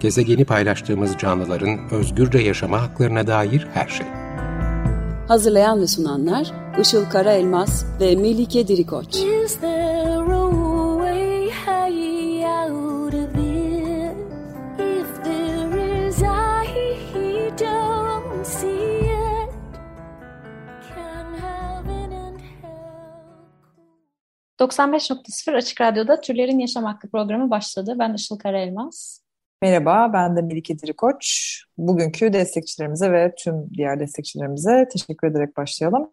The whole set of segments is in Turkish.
gezegeni paylaştığımız canlıların özgürce yaşama haklarına dair her şey. Hazırlayan ve sunanlar Işıl Karaelmaz ve Melike Dirikoç. ...95.0 Açık Radyo'da Türlerin Yaşam Hakkı programı başladı. Ben Işıl Karaelmaz. Merhaba, ben de Melike Dirikoç. Bugünkü destekçilerimize ve tüm diğer destekçilerimize teşekkür ederek başlayalım.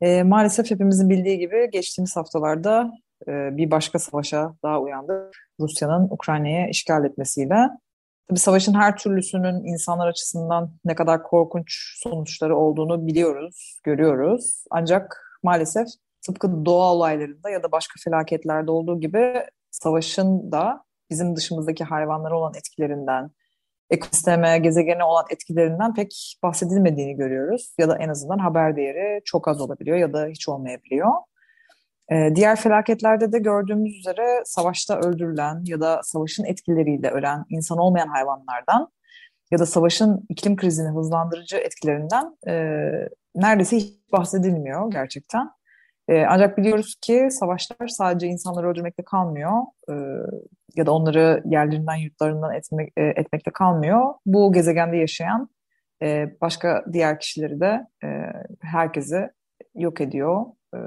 E, maalesef hepimizin bildiği gibi geçtiğimiz haftalarda e, bir başka savaşa daha uyandık. Rusya'nın Ukrayna'ya işgal etmesiyle. Tabii savaşın her türlüsünün insanlar açısından ne kadar korkunç sonuçları olduğunu biliyoruz, görüyoruz. Ancak maalesef tıpkı doğa olaylarında ya da başka felaketlerde olduğu gibi savaşın da bizim dışımızdaki hayvanlara olan etkilerinden, ekosisteme, gezegene olan etkilerinden pek bahsedilmediğini görüyoruz. Ya da en azından haber değeri çok az olabiliyor ya da hiç olmayabiliyor. Ee, diğer felaketlerde de gördüğümüz üzere savaşta öldürülen ya da savaşın etkileriyle ölen insan olmayan hayvanlardan ya da savaşın iklim krizini hızlandırıcı etkilerinden e, neredeyse hiç bahsedilmiyor gerçekten. E, ancak biliyoruz ki savaşlar sadece insanları öldürmekle kalmıyor e, ya da onları yerlerinden yurtlarından etmek, e, etmekle kalmıyor. Bu gezegende yaşayan e, başka diğer kişileri de e, herkesi yok ediyor e,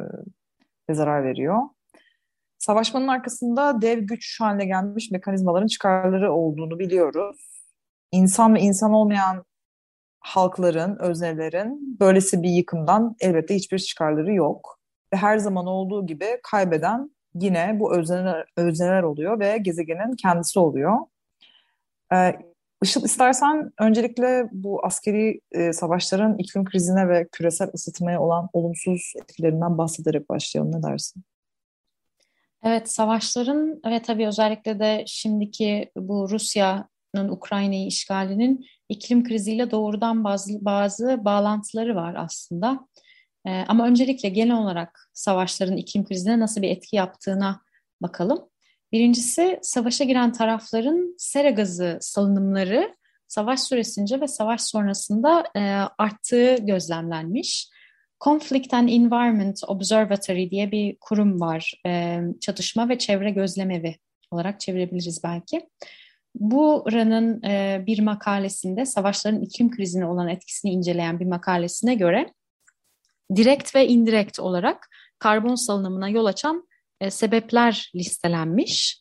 ve zarar veriyor. Savaşmanın arkasında dev güç haline gelmiş mekanizmaların çıkarları olduğunu biliyoruz. İnsan ve insan olmayan halkların, öznelerin böylesi bir yıkımdan elbette hiçbir çıkarları yok ve her zaman olduğu gibi kaybeden yine bu özneler, özneler oluyor ve gezegenin kendisi oluyor. Ee, Işıl istersen öncelikle bu askeri e, savaşların iklim krizine ve küresel ısıtmaya olan olumsuz etkilerinden bahsederek başlayalım. Ne dersin? Evet, savaşların ve tabii özellikle de şimdiki bu Rusya'nın Ukrayna'yı işgalinin iklim kriziyle doğrudan bazı, bazı bağlantıları var aslında. Ee, ama öncelikle genel olarak savaşların iklim krizine nasıl bir etki yaptığına bakalım. Birincisi savaşa giren tarafların sera gazı salınımları savaş süresince ve savaş sonrasında e, arttığı gözlemlenmiş. Conflict and Environment Observatory diye bir kurum var. E, çatışma ve çevre gözlemevi olarak çevirebiliriz belki. Bu Buranın e, bir makalesinde savaşların iklim krizine olan etkisini inceleyen bir makalesine göre direkt ve indirekt olarak karbon salınımına yol açan e, sebepler listelenmiş.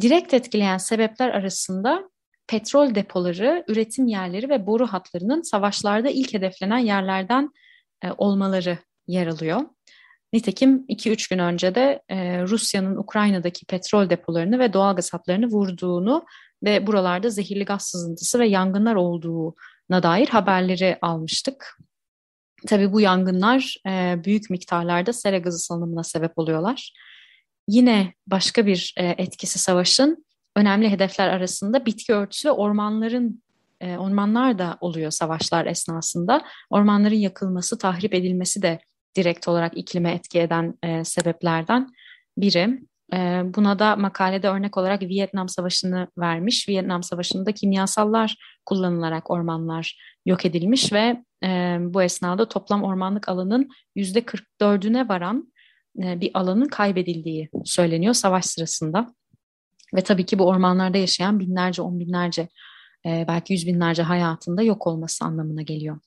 Direkt etkileyen sebepler arasında petrol depoları, üretim yerleri ve boru hatlarının savaşlarda ilk hedeflenen yerlerden e, olmaları yer alıyor. Nitekim 2-3 gün önce de e, Rusya'nın Ukrayna'daki petrol depolarını ve doğal gaz hatlarını vurduğunu ve buralarda zehirli gaz sızıntısı ve yangınlar olduğuna dair haberleri almıştık. Tabii bu yangınlar e, büyük miktarlarda sera gazı salınımına sebep oluyorlar. Yine başka bir e, etkisi savaşın önemli hedefler arasında bitki örtüsü ormanların e, ormanlar da oluyor savaşlar esnasında. Ormanların yakılması, tahrip edilmesi de direkt olarak iklime etki eden e, sebeplerden biri. E, buna da makalede örnek olarak Vietnam Savaşı'nı vermiş. Vietnam Savaşı'nda kimyasallar kullanılarak ormanlar yok edilmiş ve e, bu esnada toplam ormanlık alanın yüzde 44'üne varan e, bir alanın kaybedildiği söyleniyor savaş sırasında. Ve tabii ki bu ormanlarda yaşayan binlerce, on binlerce, e, belki yüz binlerce hayatında yok olması anlamına geliyor.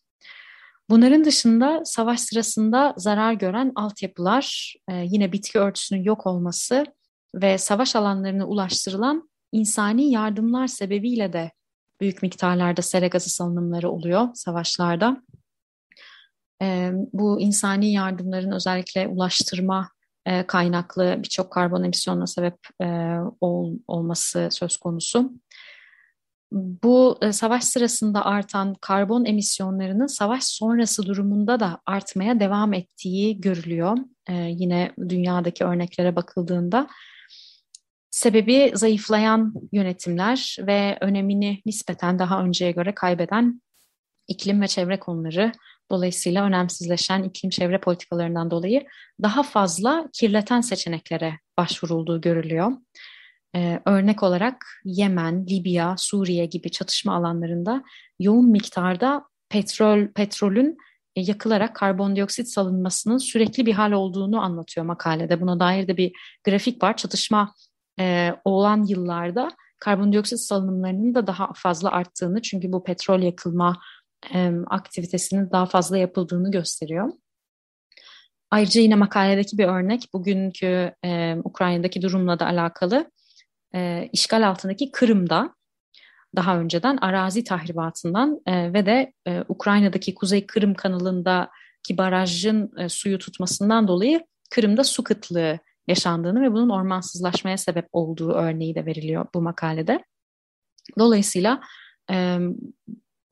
Bunların dışında savaş sırasında zarar gören altyapılar, e, yine bitki örtüsünün yok olması ve savaş alanlarına ulaştırılan insani yardımlar sebebiyle de büyük miktarlarda sera gazı salınımları oluyor savaşlarda. E, bu insani yardımların özellikle ulaştırma e, kaynaklı birçok karbon emisyonuna sebep ol, olması söz konusu. Bu e, savaş sırasında artan karbon emisyonlarının savaş sonrası durumunda da artmaya devam ettiği görülüyor. E, yine dünyadaki örneklere bakıldığında Sebebi zayıflayan yönetimler ve önemini nispeten daha önceye göre kaybeden iklim ve çevre konuları dolayısıyla önemsizleşen iklim çevre politikalarından dolayı daha fazla kirleten seçeneklere başvurulduğu görülüyor. E, örnek olarak Yemen, Libya, Suriye gibi çatışma alanlarında yoğun miktarda petrol petrolün e, yakılarak karbondioksit salınmasının sürekli bir hal olduğunu anlatıyor makalede. Buna dair de bir grafik var. Çatışma e, olan yıllarda karbondioksit salınımlarının da daha fazla arttığını çünkü bu petrol yakılma e, aktivitesinin daha fazla yapıldığını gösteriyor. Ayrıca yine makaledeki bir örnek bugünkü e, Ukrayna'daki durumla da alakalı e, işgal altındaki Kırım'da daha önceden arazi tahribatından e, ve de e, Ukrayna'daki Kuzey Kırım kanalındaki barajın e, suyu tutmasından dolayı Kırım'da su kıtlığı yaşandığını ve bunun ormansızlaşmaya sebep olduğu örneği de veriliyor bu makalede. Dolayısıyla e,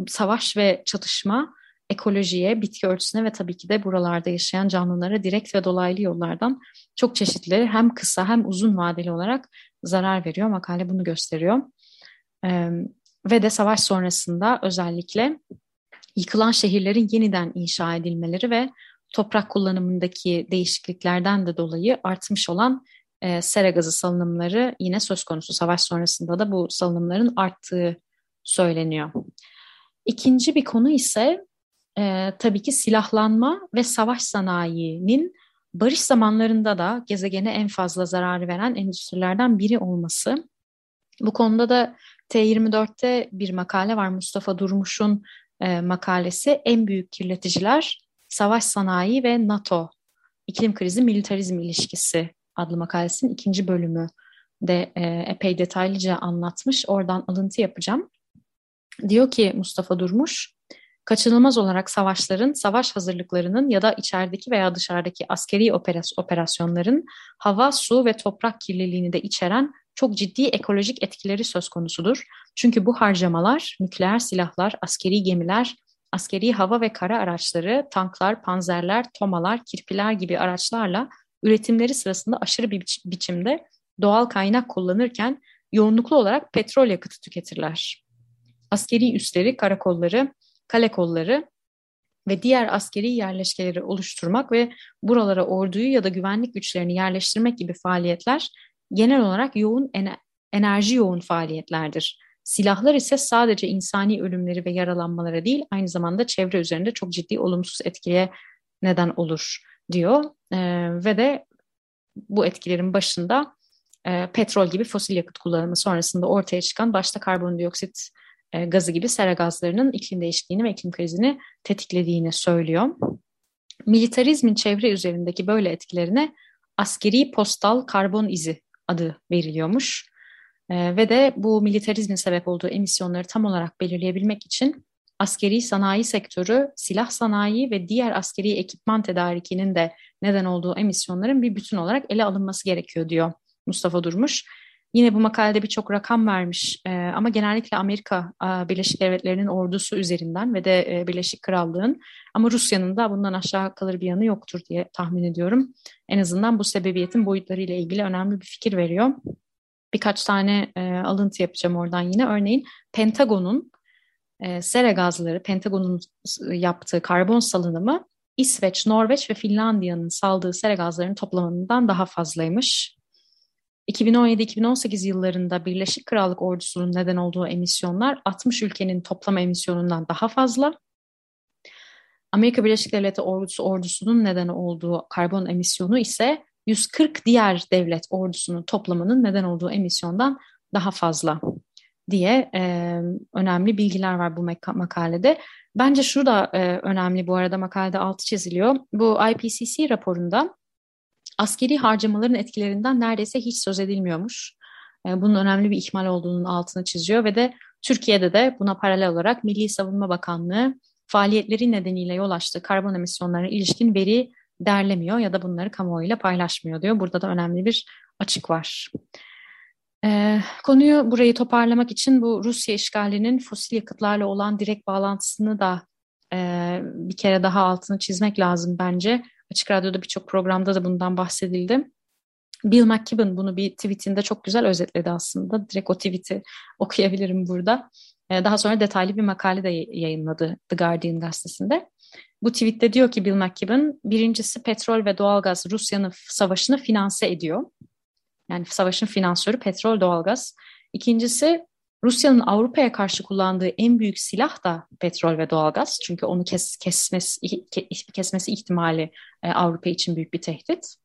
savaş ve çatışma ekolojiye, bitki örtüsüne ve tabii ki de buralarda yaşayan canlılara direkt ve dolaylı yollardan çok çeşitli hem kısa hem uzun vadeli olarak zarar veriyor. Makale bunu gösteriyor. Ee, ve de savaş sonrasında özellikle yıkılan şehirlerin yeniden inşa edilmeleri ve toprak kullanımındaki değişikliklerden de dolayı artmış olan e, sera gazı salınımları yine söz konusu. Savaş sonrasında da bu salınımların arttığı söyleniyor. İkinci bir konu ise e, tabii ki silahlanma ve savaş sanayinin barış zamanlarında da gezegene en fazla zararı veren endüstrilerden biri olması. Bu konuda da T24'te bir makale var Mustafa Durmuş'un e, makalesi En Büyük Kirleticiler, Savaş Sanayi ve NATO, İklim Krizi Militarizm İlişkisi adlı makalesinin ikinci bölümü de e, epey detaylıca anlatmış. Oradan alıntı yapacağım. Diyor ki Mustafa Durmuş, kaçınılmaz olarak savaşların, savaş hazırlıklarının ya da içerideki veya dışarıdaki askeri operasyonların hava, su ve toprak kirliliğini de içeren çok ciddi ekolojik etkileri söz konusudur. Çünkü bu harcamalar nükleer silahlar, askeri gemiler, askeri hava ve kara araçları, tanklar, panzerler, tomalar, kirpiler gibi araçlarla üretimleri sırasında aşırı bir biç biçimde doğal kaynak kullanırken yoğunluklu olarak petrol yakıtı tüketirler. Askeri üsleri, karakolları, kale kolları ve diğer askeri yerleşkeleri oluşturmak ve buralara orduyu ya da güvenlik güçlerini yerleştirmek gibi faaliyetler genel olarak yoğun enerji yoğun faaliyetlerdir. Silahlar ise sadece insani ölümleri ve yaralanmalara değil aynı zamanda çevre üzerinde çok ciddi olumsuz etkiye neden olur diyor. E, ve de bu etkilerin başında e, petrol gibi fosil yakıt kullanımı sonrasında ortaya çıkan başta karbondioksit e, gazı gibi sera gazlarının iklim değişikliğini ve iklim krizini tetiklediğini söylüyor. Militarizmin çevre üzerindeki böyle etkilerine askeri postal karbon izi adı veriliyormuş. E, ve de bu militarizmin sebep olduğu emisyonları tam olarak belirleyebilmek için askeri sanayi sektörü, silah sanayi ve diğer askeri ekipman tedarikinin de neden olduğu emisyonların bir bütün olarak ele alınması gerekiyor diyor Mustafa Durmuş. Yine bu makalede birçok rakam vermiş e, ama genellikle Amerika Birleşik Devletleri'nin ordusu üzerinden ve de e, Birleşik Krallığın ama Rusya'nın da bundan aşağı kalır bir yanı yoktur diye tahmin ediyorum. En azından bu sebebiyetin boyutlarıyla ilgili önemli bir fikir veriyor. Birkaç tane e, alıntı yapacağım oradan yine. Örneğin Pentagon'un e, sera gazları, Pentagon'un yaptığı karbon salınımı İsveç, Norveç ve Finlandiya'nın saldığı sera gazlarının toplamından daha fazlaymış. 2017-2018 yıllarında Birleşik Krallık ordusunun neden olduğu emisyonlar 60 ülkenin toplam emisyonundan daha fazla. Amerika Birleşik Devletleri ordusu ordusunun neden olduğu karbon emisyonu ise 140 diğer devlet ordusunun toplamının neden olduğu emisyondan daha fazla diye e, önemli bilgiler var bu makalede. Bence şu da e, önemli bu arada makalede altı çiziliyor. Bu IPCC raporunda askeri harcamaların etkilerinden neredeyse hiç söz edilmiyormuş. E, bunun önemli bir ihmal olduğunun altını çiziyor ve de Türkiye'de de buna paralel olarak Milli Savunma Bakanlığı faaliyetleri nedeniyle yol açtığı karbon emisyonlarına ilişkin veri derlemiyor ya da bunları kamuoyuyla paylaşmıyor diyor. Burada da önemli bir açık var. Ee, konuyu burayı toparlamak için bu Rusya işgalinin fosil yakıtlarla olan direkt bağlantısını da e, bir kere daha altını çizmek lazım bence. Açık Radyo'da birçok programda da bundan bahsedildi. Bill McKibben bunu bir tweetinde çok güzel özetledi aslında. Direkt o tweet'i okuyabilirim burada. Ee, daha sonra detaylı bir makale de yayınladı The Guardian gazetesinde. Bu tweette diyor ki Bill McKibben, birincisi petrol ve doğalgaz Rusya'nın savaşını finanse ediyor. Yani savaşın finansörü petrol, doğalgaz. İkincisi Rusya'nın Avrupa'ya karşı kullandığı en büyük silah da petrol ve doğalgaz. Çünkü onu kes, kesmesi, kesmesi ihtimali e, Avrupa için büyük bir tehdit.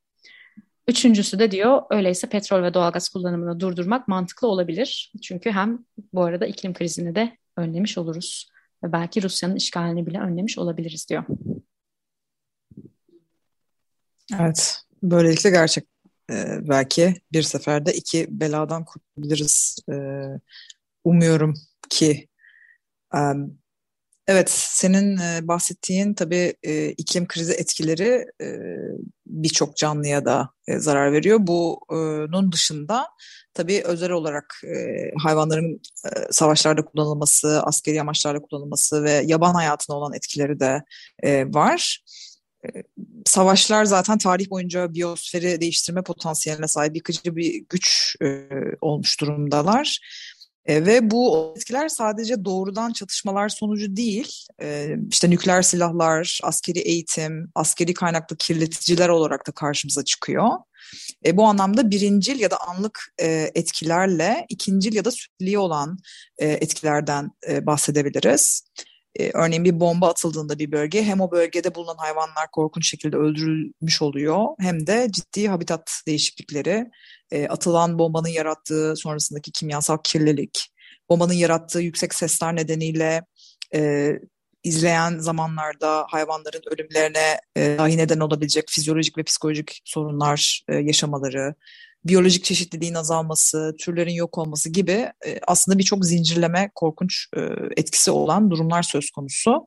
Üçüncüsü de diyor öyleyse petrol ve doğalgaz kullanımını durdurmak mantıklı olabilir. Çünkü hem bu arada iklim krizini de önlemiş oluruz ve belki Rusya'nın işgalini bile önlemiş olabiliriz diyor. Evet, böylelikle gerçek e, belki bir seferde iki beladan kurtulabiliriz. E, umuyorum ki. Evet, senin bahsettiğin tabii iklim krizi etkileri birçok canlıya da zarar veriyor. Bunun dışında tabii özel olarak hayvanların savaşlarda kullanılması, askeri amaçlarla kullanılması ve yaban hayatına olan etkileri de var. Savaşlar zaten tarih boyunca biyosferi değiştirme potansiyeline sahip yıkıcı bir güç e, olmuş durumdalar. E, ve bu etkiler sadece doğrudan çatışmalar sonucu değil, e, işte nükleer silahlar, askeri eğitim, askeri kaynaklı kirleticiler olarak da karşımıza çıkıyor. E, bu anlamda birincil ya da anlık e, etkilerle ikincil ya da sürekli olan e, etkilerden e, bahsedebiliriz. E, örneğin bir bomba atıldığında bir bölge hem o bölgede bulunan hayvanlar korkunç şekilde öldürülmüş oluyor hem de ciddi habitat değişiklikleri, e, atılan bombanın yarattığı sonrasındaki kimyasal kirlilik, bombanın yarattığı yüksek sesler nedeniyle e, izleyen zamanlarda hayvanların ölümlerine e, dahi neden olabilecek fizyolojik ve psikolojik sorunlar e, yaşamaları, biyolojik çeşitliliğin azalması, türlerin yok olması gibi e, aslında birçok zincirleme korkunç e, etkisi olan durumlar söz konusu.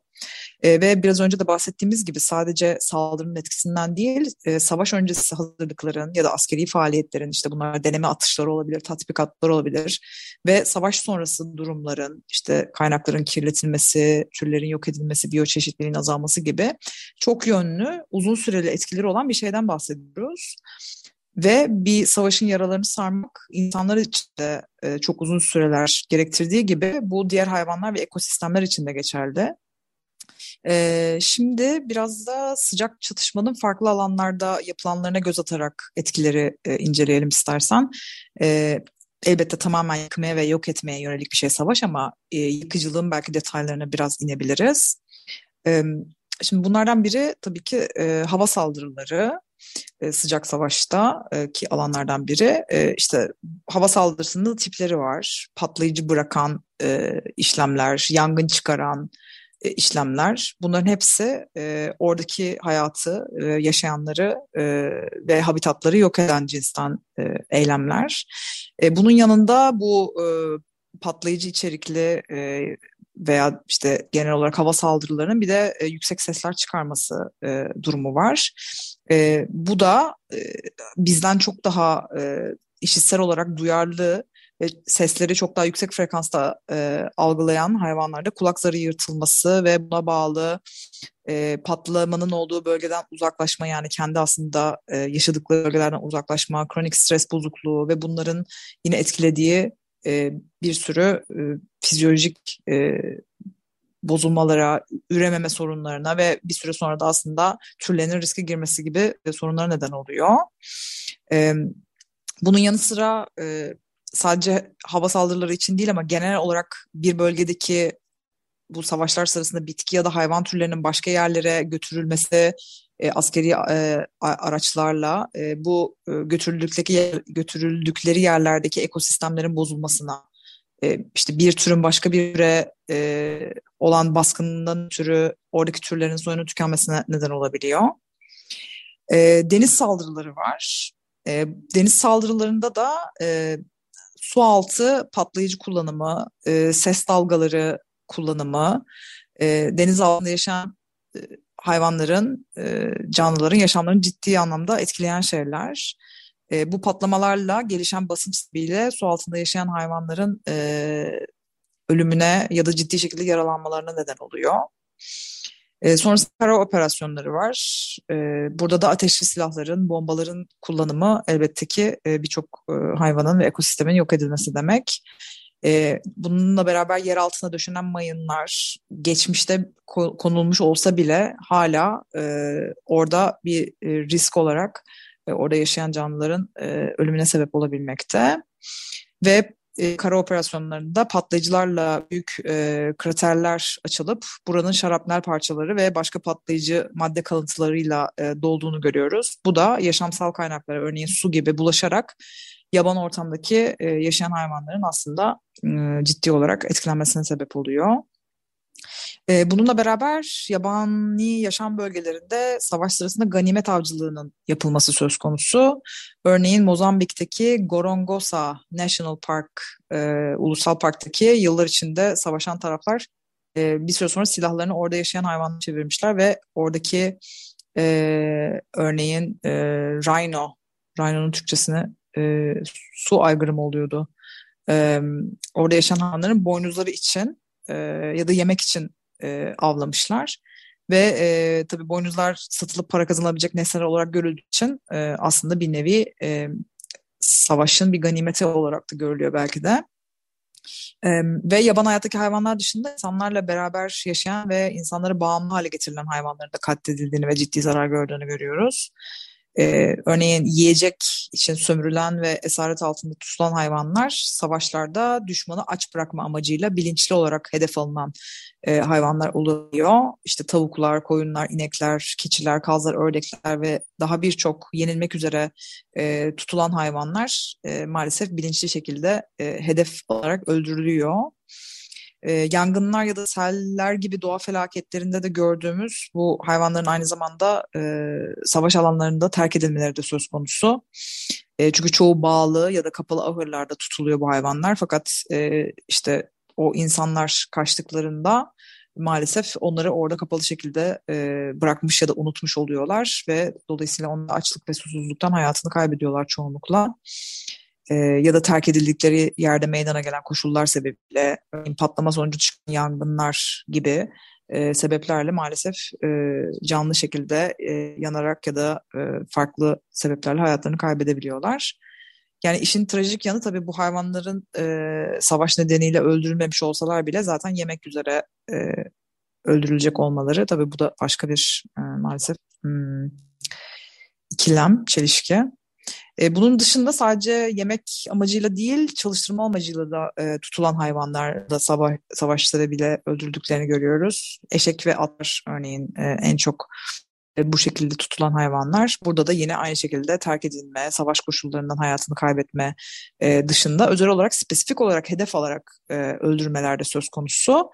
E, ve biraz önce de bahsettiğimiz gibi sadece saldırının etkisinden değil, savaş öncesi hazırlıkların ya da askeri faaliyetlerin işte bunlar deneme atışları olabilir, tatbikatlar olabilir ve savaş sonrası durumların işte kaynakların kirletilmesi, türlerin yok edilmesi, biyoçeşitliliğin azalması gibi çok yönlü, uzun süreli etkileri olan bir şeyden bahsediyoruz. Ve bir savaşın yaralarını sarmak insanlar için de e, çok uzun süreler gerektirdiği gibi bu diğer hayvanlar ve ekosistemler için de geçerli. E, şimdi biraz da sıcak çatışmanın farklı alanlarda yapılanlarına göz atarak etkileri e, inceleyelim istersen. E, elbette tamamen yıkmaya ve yok etmeye yönelik bir şey savaş ama e, yıkıcılığın belki detaylarına biraz inebiliriz. E, şimdi bunlardan biri tabii ki e, hava saldırıları e, sıcak savaşta e, ki alanlardan biri. E, işte hava saldırısının tipleri var. Patlayıcı bırakan işlemler, yangın çıkaran işlemler. Bunların hepsi oradaki hayatı, yaşayanları ve habitatları yok eden cinsten eylemler. Bunun yanında bu patlayıcı içerikli veya işte genel olarak hava saldırılarının bir de yüksek sesler çıkarması durumu var. E, bu da e, bizden çok daha e, işitsel olarak duyarlı ve sesleri çok daha yüksek frekansta e, algılayan hayvanlarda kulak zarı yırtılması ve buna bağlı e, patlamanın olduğu bölgeden uzaklaşma yani kendi aslında e, yaşadıkları bölgelerden uzaklaşma, kronik stres bozukluğu ve bunların yine etkilediği e, bir sürü e, fizyolojik e, bozulmalara, ürememe sorunlarına ve bir süre sonra da aslında türlerin riske girmesi gibi sorunlara neden oluyor. E, bunun yanı sıra e, sadece hava saldırıları için değil ama genel olarak bir bölgedeki bu savaşlar sırasında bitki ya da hayvan türlerinin başka yerlere götürülmesi e, askeri e, araçlarla e, bu e, götürüldükleri, götürüldükleri yerlerdeki ekosistemlerin bozulmasına e, işte bir türün başka bir türe e, olan baskından türü oradaki türlerin soyunu tükenmesine neden olabiliyor. E, deniz saldırıları var. E, deniz saldırılarında da e, su altı patlayıcı kullanımı, e, ses dalgaları kullanımı, e, deniz altında yaşayan e, hayvanların, e, canlıların yaşamlarını ciddi anlamda etkileyen şeyler. E, bu patlamalarla gelişen basınç sebebiyle su altında yaşayan hayvanların e, ölümüne ya da ciddi şekilde yaralanmalarına neden oluyor. E, sonrasında kara operasyonları var. E, burada da ateşli silahların, bombaların kullanımı elbette ki e, birçok e, hayvanın ve ekosistemin yok edilmesi demek. E, bununla beraber yer altına döşenen mayınlar geçmişte konulmuş olsa bile hala e, orada bir e, risk olarak e, orada yaşayan canlıların e, ölümüne sebep olabilmekte. Ve e, kara operasyonlarında patlayıcılarla büyük e, kraterler açılıp buranın şarapnel parçaları ve başka patlayıcı madde kalıntılarıyla dolduğunu görüyoruz. Bu da yaşamsal kaynaklara örneğin su gibi bulaşarak yaban ortamdaki yaşayan hayvanların aslında e, ciddi olarak etkilenmesine sebep oluyor. E, bununla beraber yabani yaşam bölgelerinde savaş sırasında ganimet avcılığının yapılması söz konusu. Örneğin Mozambik'teki Gorongosa National Park, e, Ulusal Park'taki yıllar içinde savaşan taraflar e, bir süre sonra silahlarını orada yaşayan hayvanlara çevirmişler ve oradaki e, örneğin e, rhino, rhino'nun Türkçesini e, su aygırı mı oluyordu? E, orada yaşayan hayvanların boynuzları için e, ya da yemek için e, avlamışlar. Ve e, tabii boynuzlar satılıp para kazanabilecek nesneler olarak görüldüğü için e, aslında bir nevi e, savaşın bir ganimeti olarak da görülüyor belki de. E, ve yaban hayattaki hayvanlar dışında insanlarla beraber yaşayan ve insanları bağımlı hale getirilen hayvanların da katledildiğini ve ciddi zarar gördüğünü görüyoruz. Ee, örneğin yiyecek için sömürülen ve esaret altında tutulan hayvanlar savaşlarda düşmanı aç bırakma amacıyla bilinçli olarak hedef alınan e, hayvanlar oluyor. İşte tavuklar, koyunlar, inekler, keçiler, kazlar, ördekler ve daha birçok yenilmek üzere e, tutulan hayvanlar e, maalesef bilinçli şekilde e, hedef olarak öldürülüyor e, yangınlar ya da seller gibi doğa felaketlerinde de gördüğümüz bu hayvanların aynı zamanda e, savaş alanlarında terk edilmeleri de söz konusu. E, çünkü çoğu bağlı ya da kapalı ahırlarda tutuluyor bu hayvanlar. Fakat e, işte o insanlar kaçtıklarında maalesef onları orada kapalı şekilde e, bırakmış ya da unutmuş oluyorlar ve dolayısıyla onlar açlık ve susuzluktan hayatını kaybediyorlar çoğunlukla e, ya da terk edildikleri yerde meydana gelen koşullar sebebiyle patlama sonucu çıkan yangınlar gibi e, sebeplerle maalesef e, canlı şekilde e, yanarak ya da e, farklı sebeplerle hayatlarını kaybedebiliyorlar. Yani işin trajik yanı tabii bu hayvanların e, savaş nedeniyle öldürülmemiş olsalar bile zaten yemek üzere e, öldürülecek olmaları. Tabii bu da başka bir e, maalesef hmm, ikilem, çelişki. E, bunun dışında sadece yemek amacıyla değil, çalıştırma amacıyla da e, tutulan hayvanlar da savaş, savaşları bile öldürdüklerini görüyoruz. Eşek ve atlar örneğin e, en çok bu şekilde tutulan hayvanlar. Burada da yine aynı şekilde terk edilme, savaş koşullarından hayatını kaybetme e, dışında özel olarak spesifik olarak hedef alarak e, öldürmeler söz konusu.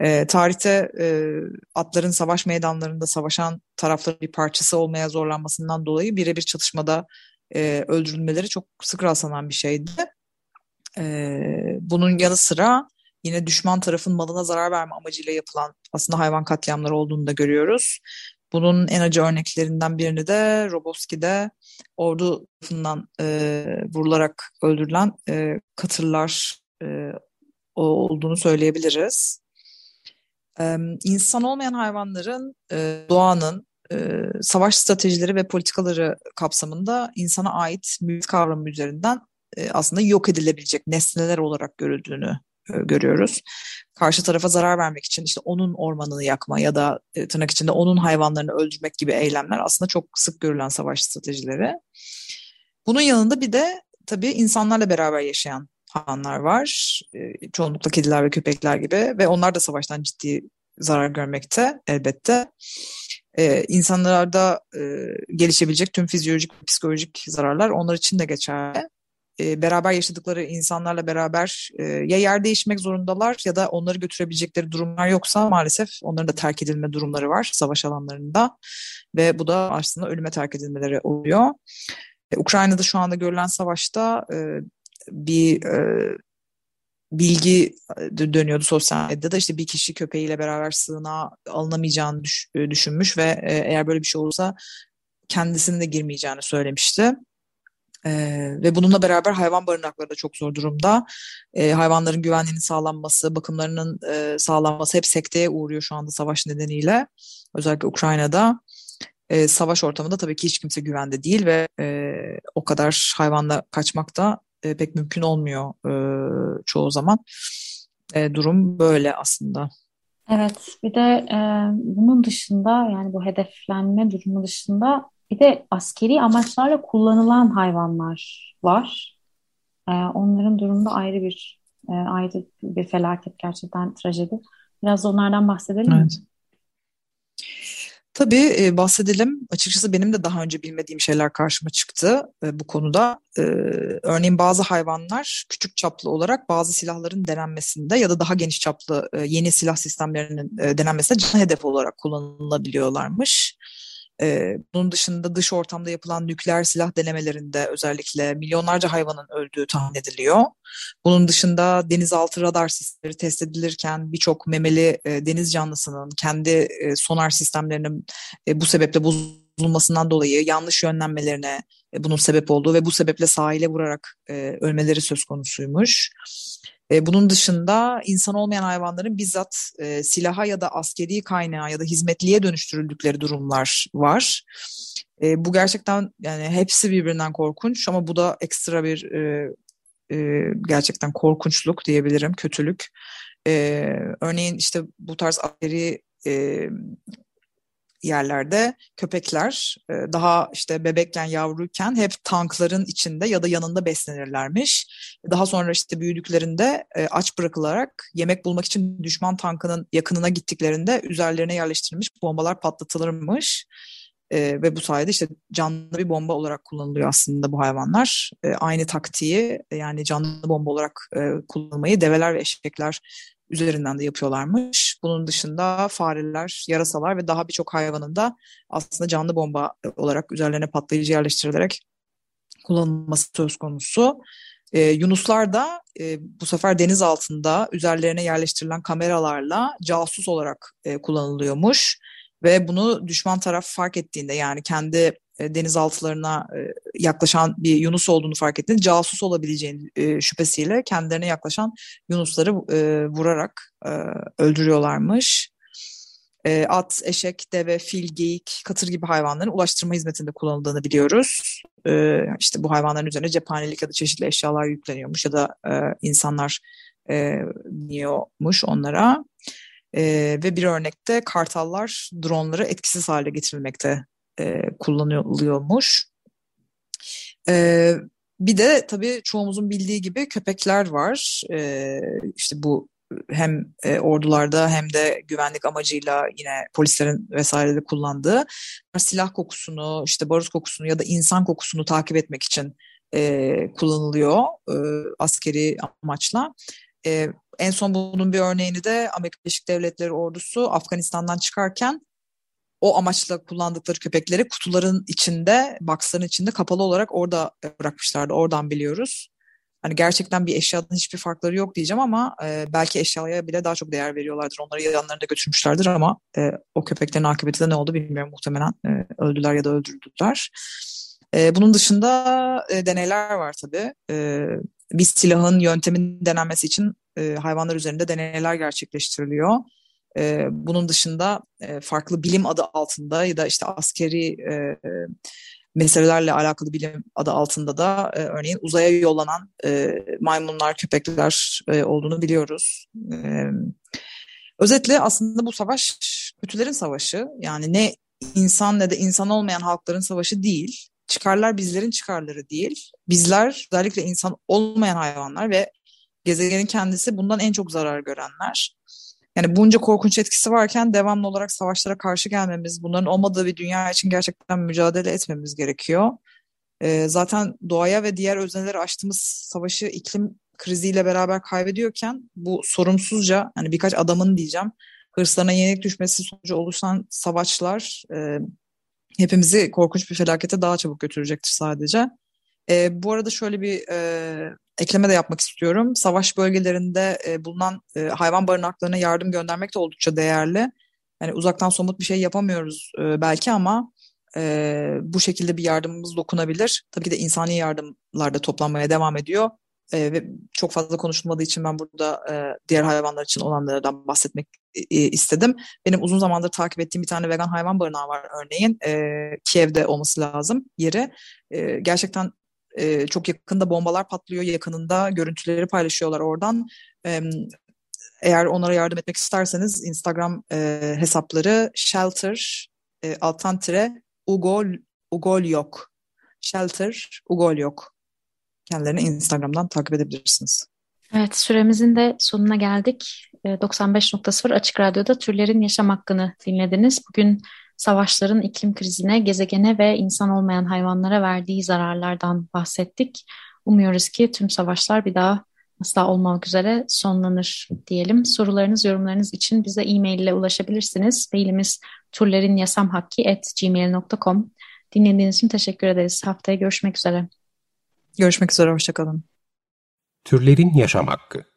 E, tarihte e, atların savaş meydanlarında savaşan tarafların bir parçası olmaya zorlanmasından dolayı birebir çatışmada e, öldürülmeleri çok sık rastlanan bir şeydi. E, bunun yanı sıra yine düşman tarafın malına zarar verme amacıyla yapılan aslında hayvan katliamları olduğunu da görüyoruz. Bunun en acı örneklerinden birini de Roboski'de ordu tarafından e, vurularak öldürülen e, katırlar e, olduğunu söyleyebiliriz. E, insan olmayan hayvanların e, doğanın e, savaş stratejileri ve politikaları kapsamında insana ait mülk kavramı üzerinden e, aslında yok edilebilecek nesneler olarak görüldüğünü görüyoruz. Karşı tarafa zarar vermek için işte onun ormanını yakma ya da e, tırnak içinde onun hayvanlarını öldürmek gibi eylemler aslında çok sık görülen savaş stratejileri. Bunun yanında bir de tabii insanlarla beraber yaşayan hayvanlar var. E, çoğunlukla kediler ve köpekler gibi ve onlar da savaştan ciddi zarar görmekte elbette e, insanlarda e, gelişebilecek tüm fizyolojik ve psikolojik zararlar onlar için de geçerli. E, beraber yaşadıkları insanlarla beraber e, ya yer değişmek zorundalar ya da onları götürebilecekleri durumlar yoksa maalesef onların da terk edilme durumları var savaş alanlarında ve bu da aslında ölüme terk edilmeleri oluyor. E, Ukrayna'da şu anda görülen savaşta e, bir e, bilgi e, dönüyordu sosyal medyada. İşte bir kişi köpeğiyle beraber sığınağa alınamayacağını düş, e, düşünmüş ve e, eğer böyle bir şey olursa kendisinin de girmeyeceğini söylemişti. Ee, ve bununla beraber hayvan barınakları da çok zor durumda. Ee, hayvanların güvenliğinin sağlanması, bakımlarının e, sağlanması hep sekteye uğruyor şu anda savaş nedeniyle. Özellikle Ukrayna'da. Ee, savaş ortamında tabii ki hiç kimse güvende değil ve e, o kadar hayvanla kaçmak da e, pek mümkün olmuyor e, çoğu zaman. E, durum böyle aslında. Evet, bir de e, bunun dışında yani bu hedeflenme durumu dışında bir de askeri amaçlarla kullanılan hayvanlar var. E, onların durumunda ayrı bir e, ayrı bir felaket gerçekten trajedi. Biraz da onlardan bahsedelim evet. Tabii e, bahsedelim. Açıkçası benim de daha önce bilmediğim şeyler karşıma çıktı e, bu konuda. E, örneğin bazı hayvanlar küçük çaplı olarak bazı silahların denenmesinde ya da daha geniş çaplı yeni silah sistemlerinin denenmesinde can hedef olarak kullanılabiliyorlarmış. Ee, bunun dışında dış ortamda yapılan nükleer silah denemelerinde özellikle milyonlarca hayvanın öldüğü tahmin ediliyor. Bunun dışında denizaltı radar sistemleri test edilirken birçok memeli e, deniz canlısının kendi e, sonar sistemlerinin e, bu sebeple bozulmasından dolayı yanlış yönlenmelerine e, bunun sebep olduğu ve bu sebeple sahile vurarak e, ölmeleri söz konusuymuş. E, bunun dışında insan olmayan hayvanların bizzat e, silaha ya da askeri kaynağa ya da hizmetliye dönüştürüldükleri durumlar var. E, bu gerçekten yani hepsi birbirinden korkunç ama bu da ekstra bir e, e, gerçekten korkunçluk diyebilirim, kötülük. E, örneğin işte bu tarz askeri e, yerlerde köpekler e, daha işte bebekken yavruyken hep tankların içinde ya da yanında beslenirlermiş. Daha sonra işte büyüdüklerinde e, aç bırakılarak yemek bulmak için düşman tankının yakınına gittiklerinde üzerlerine yerleştirilmiş bombalar patlatılırmış. E, ve bu sayede işte canlı bir bomba olarak kullanılıyor aslında bu hayvanlar. E, aynı taktiği yani canlı bomba olarak e, kullanmayı develer ve eşekler üzerinden de yapıyorlarmış. Bunun dışında fareler, yarasalar ve daha birçok hayvanın da aslında canlı bomba olarak üzerlerine patlayıcı yerleştirilerek kullanılması söz konusu. Ee, Yunuslar da e, bu sefer deniz altında üzerlerine yerleştirilen kameralarla casus olarak e, kullanılıyormuş ve bunu düşman taraf fark ettiğinde yani kendi e, denizaltılarına e, yaklaşan bir Yunus olduğunu fark ettiğinde casus olabileceğini e, şüphesiyle kendilerine yaklaşan Yunusları vurarak öldürüyorlarmış. At, eşek, deve, fil, geyik, katır gibi hayvanların ulaştırma hizmetinde kullanıldığını biliyoruz. E, işte bu hayvanların üzerine cephanelik ya da çeşitli eşyalar yükleniyormuş ya da insanlar e, biniyormuş onlara. E, ve bir örnekte kartallar dronları etkisiz hale getirilmekte e, kullanılıyormuş. E, bir de tabii çoğumuzun bildiği gibi köpekler var. E, işte bu hem e, ordularda hem de güvenlik amacıyla yine polislerin vesairede kullandığı silah kokusunu, işte barut kokusunu ya da insan kokusunu takip etmek için e, kullanılıyor e, askeri amaçla. E, en son bunun bir örneğini de Amerika Birleşik Devletleri ordusu Afganistan'dan çıkarken o amaçla kullandıkları köpekleri kutuların içinde, boxların içinde kapalı olarak orada bırakmışlardı. Oradan biliyoruz. Hani gerçekten bir eşyadan hiçbir farkları yok diyeceğim ama e, belki eşyaya bile daha çok değer veriyorlardır. Onları yanlarında götürmüşlerdir ama e, o köpeklerin akıbeti de ne oldu bilmiyorum muhtemelen. E, öldüler ya da öldürdüler. E, bunun dışında e, deneyler var tabii. E, bir silahın yöntemin denenmesi için e, hayvanlar üzerinde deneyler gerçekleştiriliyor. E, bunun dışında e, farklı bilim adı altında ya da işte askeri e, meselelerle alakalı bilim adı altında da e, örneğin uzaya yollanan e, maymunlar, köpekler e, olduğunu biliyoruz. E, özetle aslında bu savaş kötülerin savaşı. Yani ne insan ne de insan olmayan halkların savaşı değil. Çıkarlar bizlerin çıkarları değil. Bizler özellikle insan olmayan hayvanlar ve gezegenin kendisi bundan en çok zarar görenler. Yani bunca korkunç etkisi varken devamlı olarak savaşlara karşı gelmemiz, bunların olmadığı bir dünya için gerçekten mücadele etmemiz gerekiyor. Ee, zaten doğaya ve diğer öznelere açtığımız savaşı iklim kriziyle beraber kaybediyorken bu sorumsuzca, hani birkaç adamın diyeceğim, hırslarına yenik düşmesi sonucu oluşan savaşlar e, hepimizi korkunç bir felakete daha çabuk götürecektir sadece. E, bu arada şöyle bir e, ekleme de yapmak istiyorum. Savaş bölgelerinde e, bulunan e, hayvan barınaklarına yardım göndermek de oldukça değerli. Yani uzaktan somut bir şey yapamıyoruz e, belki ama e, bu şekilde bir yardımımız dokunabilir. Tabii ki de insani yardımlar da toplanmaya devam ediyor. E, ve çok fazla konuşulmadığı için ben burada e, diğer hayvanlar için olanlardan bahsetmek e, istedim. Benim uzun zamandır takip ettiğim bir tane vegan hayvan barınağı var örneğin. E, Kiev'de olması lazım yeri. E, gerçekten e, çok yakında bombalar patlıyor yakınında görüntüleri paylaşıyorlar oradan. E, eğer onlara yardım etmek isterseniz Instagram e, hesapları shelter e, altan tire Ugo Ugol yok. Shelter Ugol yok. Kendilerini Instagram'dan takip edebilirsiniz. Evet süremizin de sonuna geldik. 95.0 ee, Açık Radyo'da türlerin yaşam hakkını dinlediniz. Bugün savaşların iklim krizine, gezegene ve insan olmayan hayvanlara verdiği zararlardan bahsettik. Umuyoruz ki tüm savaşlar bir daha asla olmamak üzere sonlanır diyelim. Sorularınız, yorumlarınız için bize e-mail ile ulaşabilirsiniz. Mailimiz turlerinyasamhakki.gmail.com Dinlediğiniz için teşekkür ederiz. Haftaya görüşmek üzere. Görüşmek üzere, hoşçakalın. Türlerin Yaşam Hakkı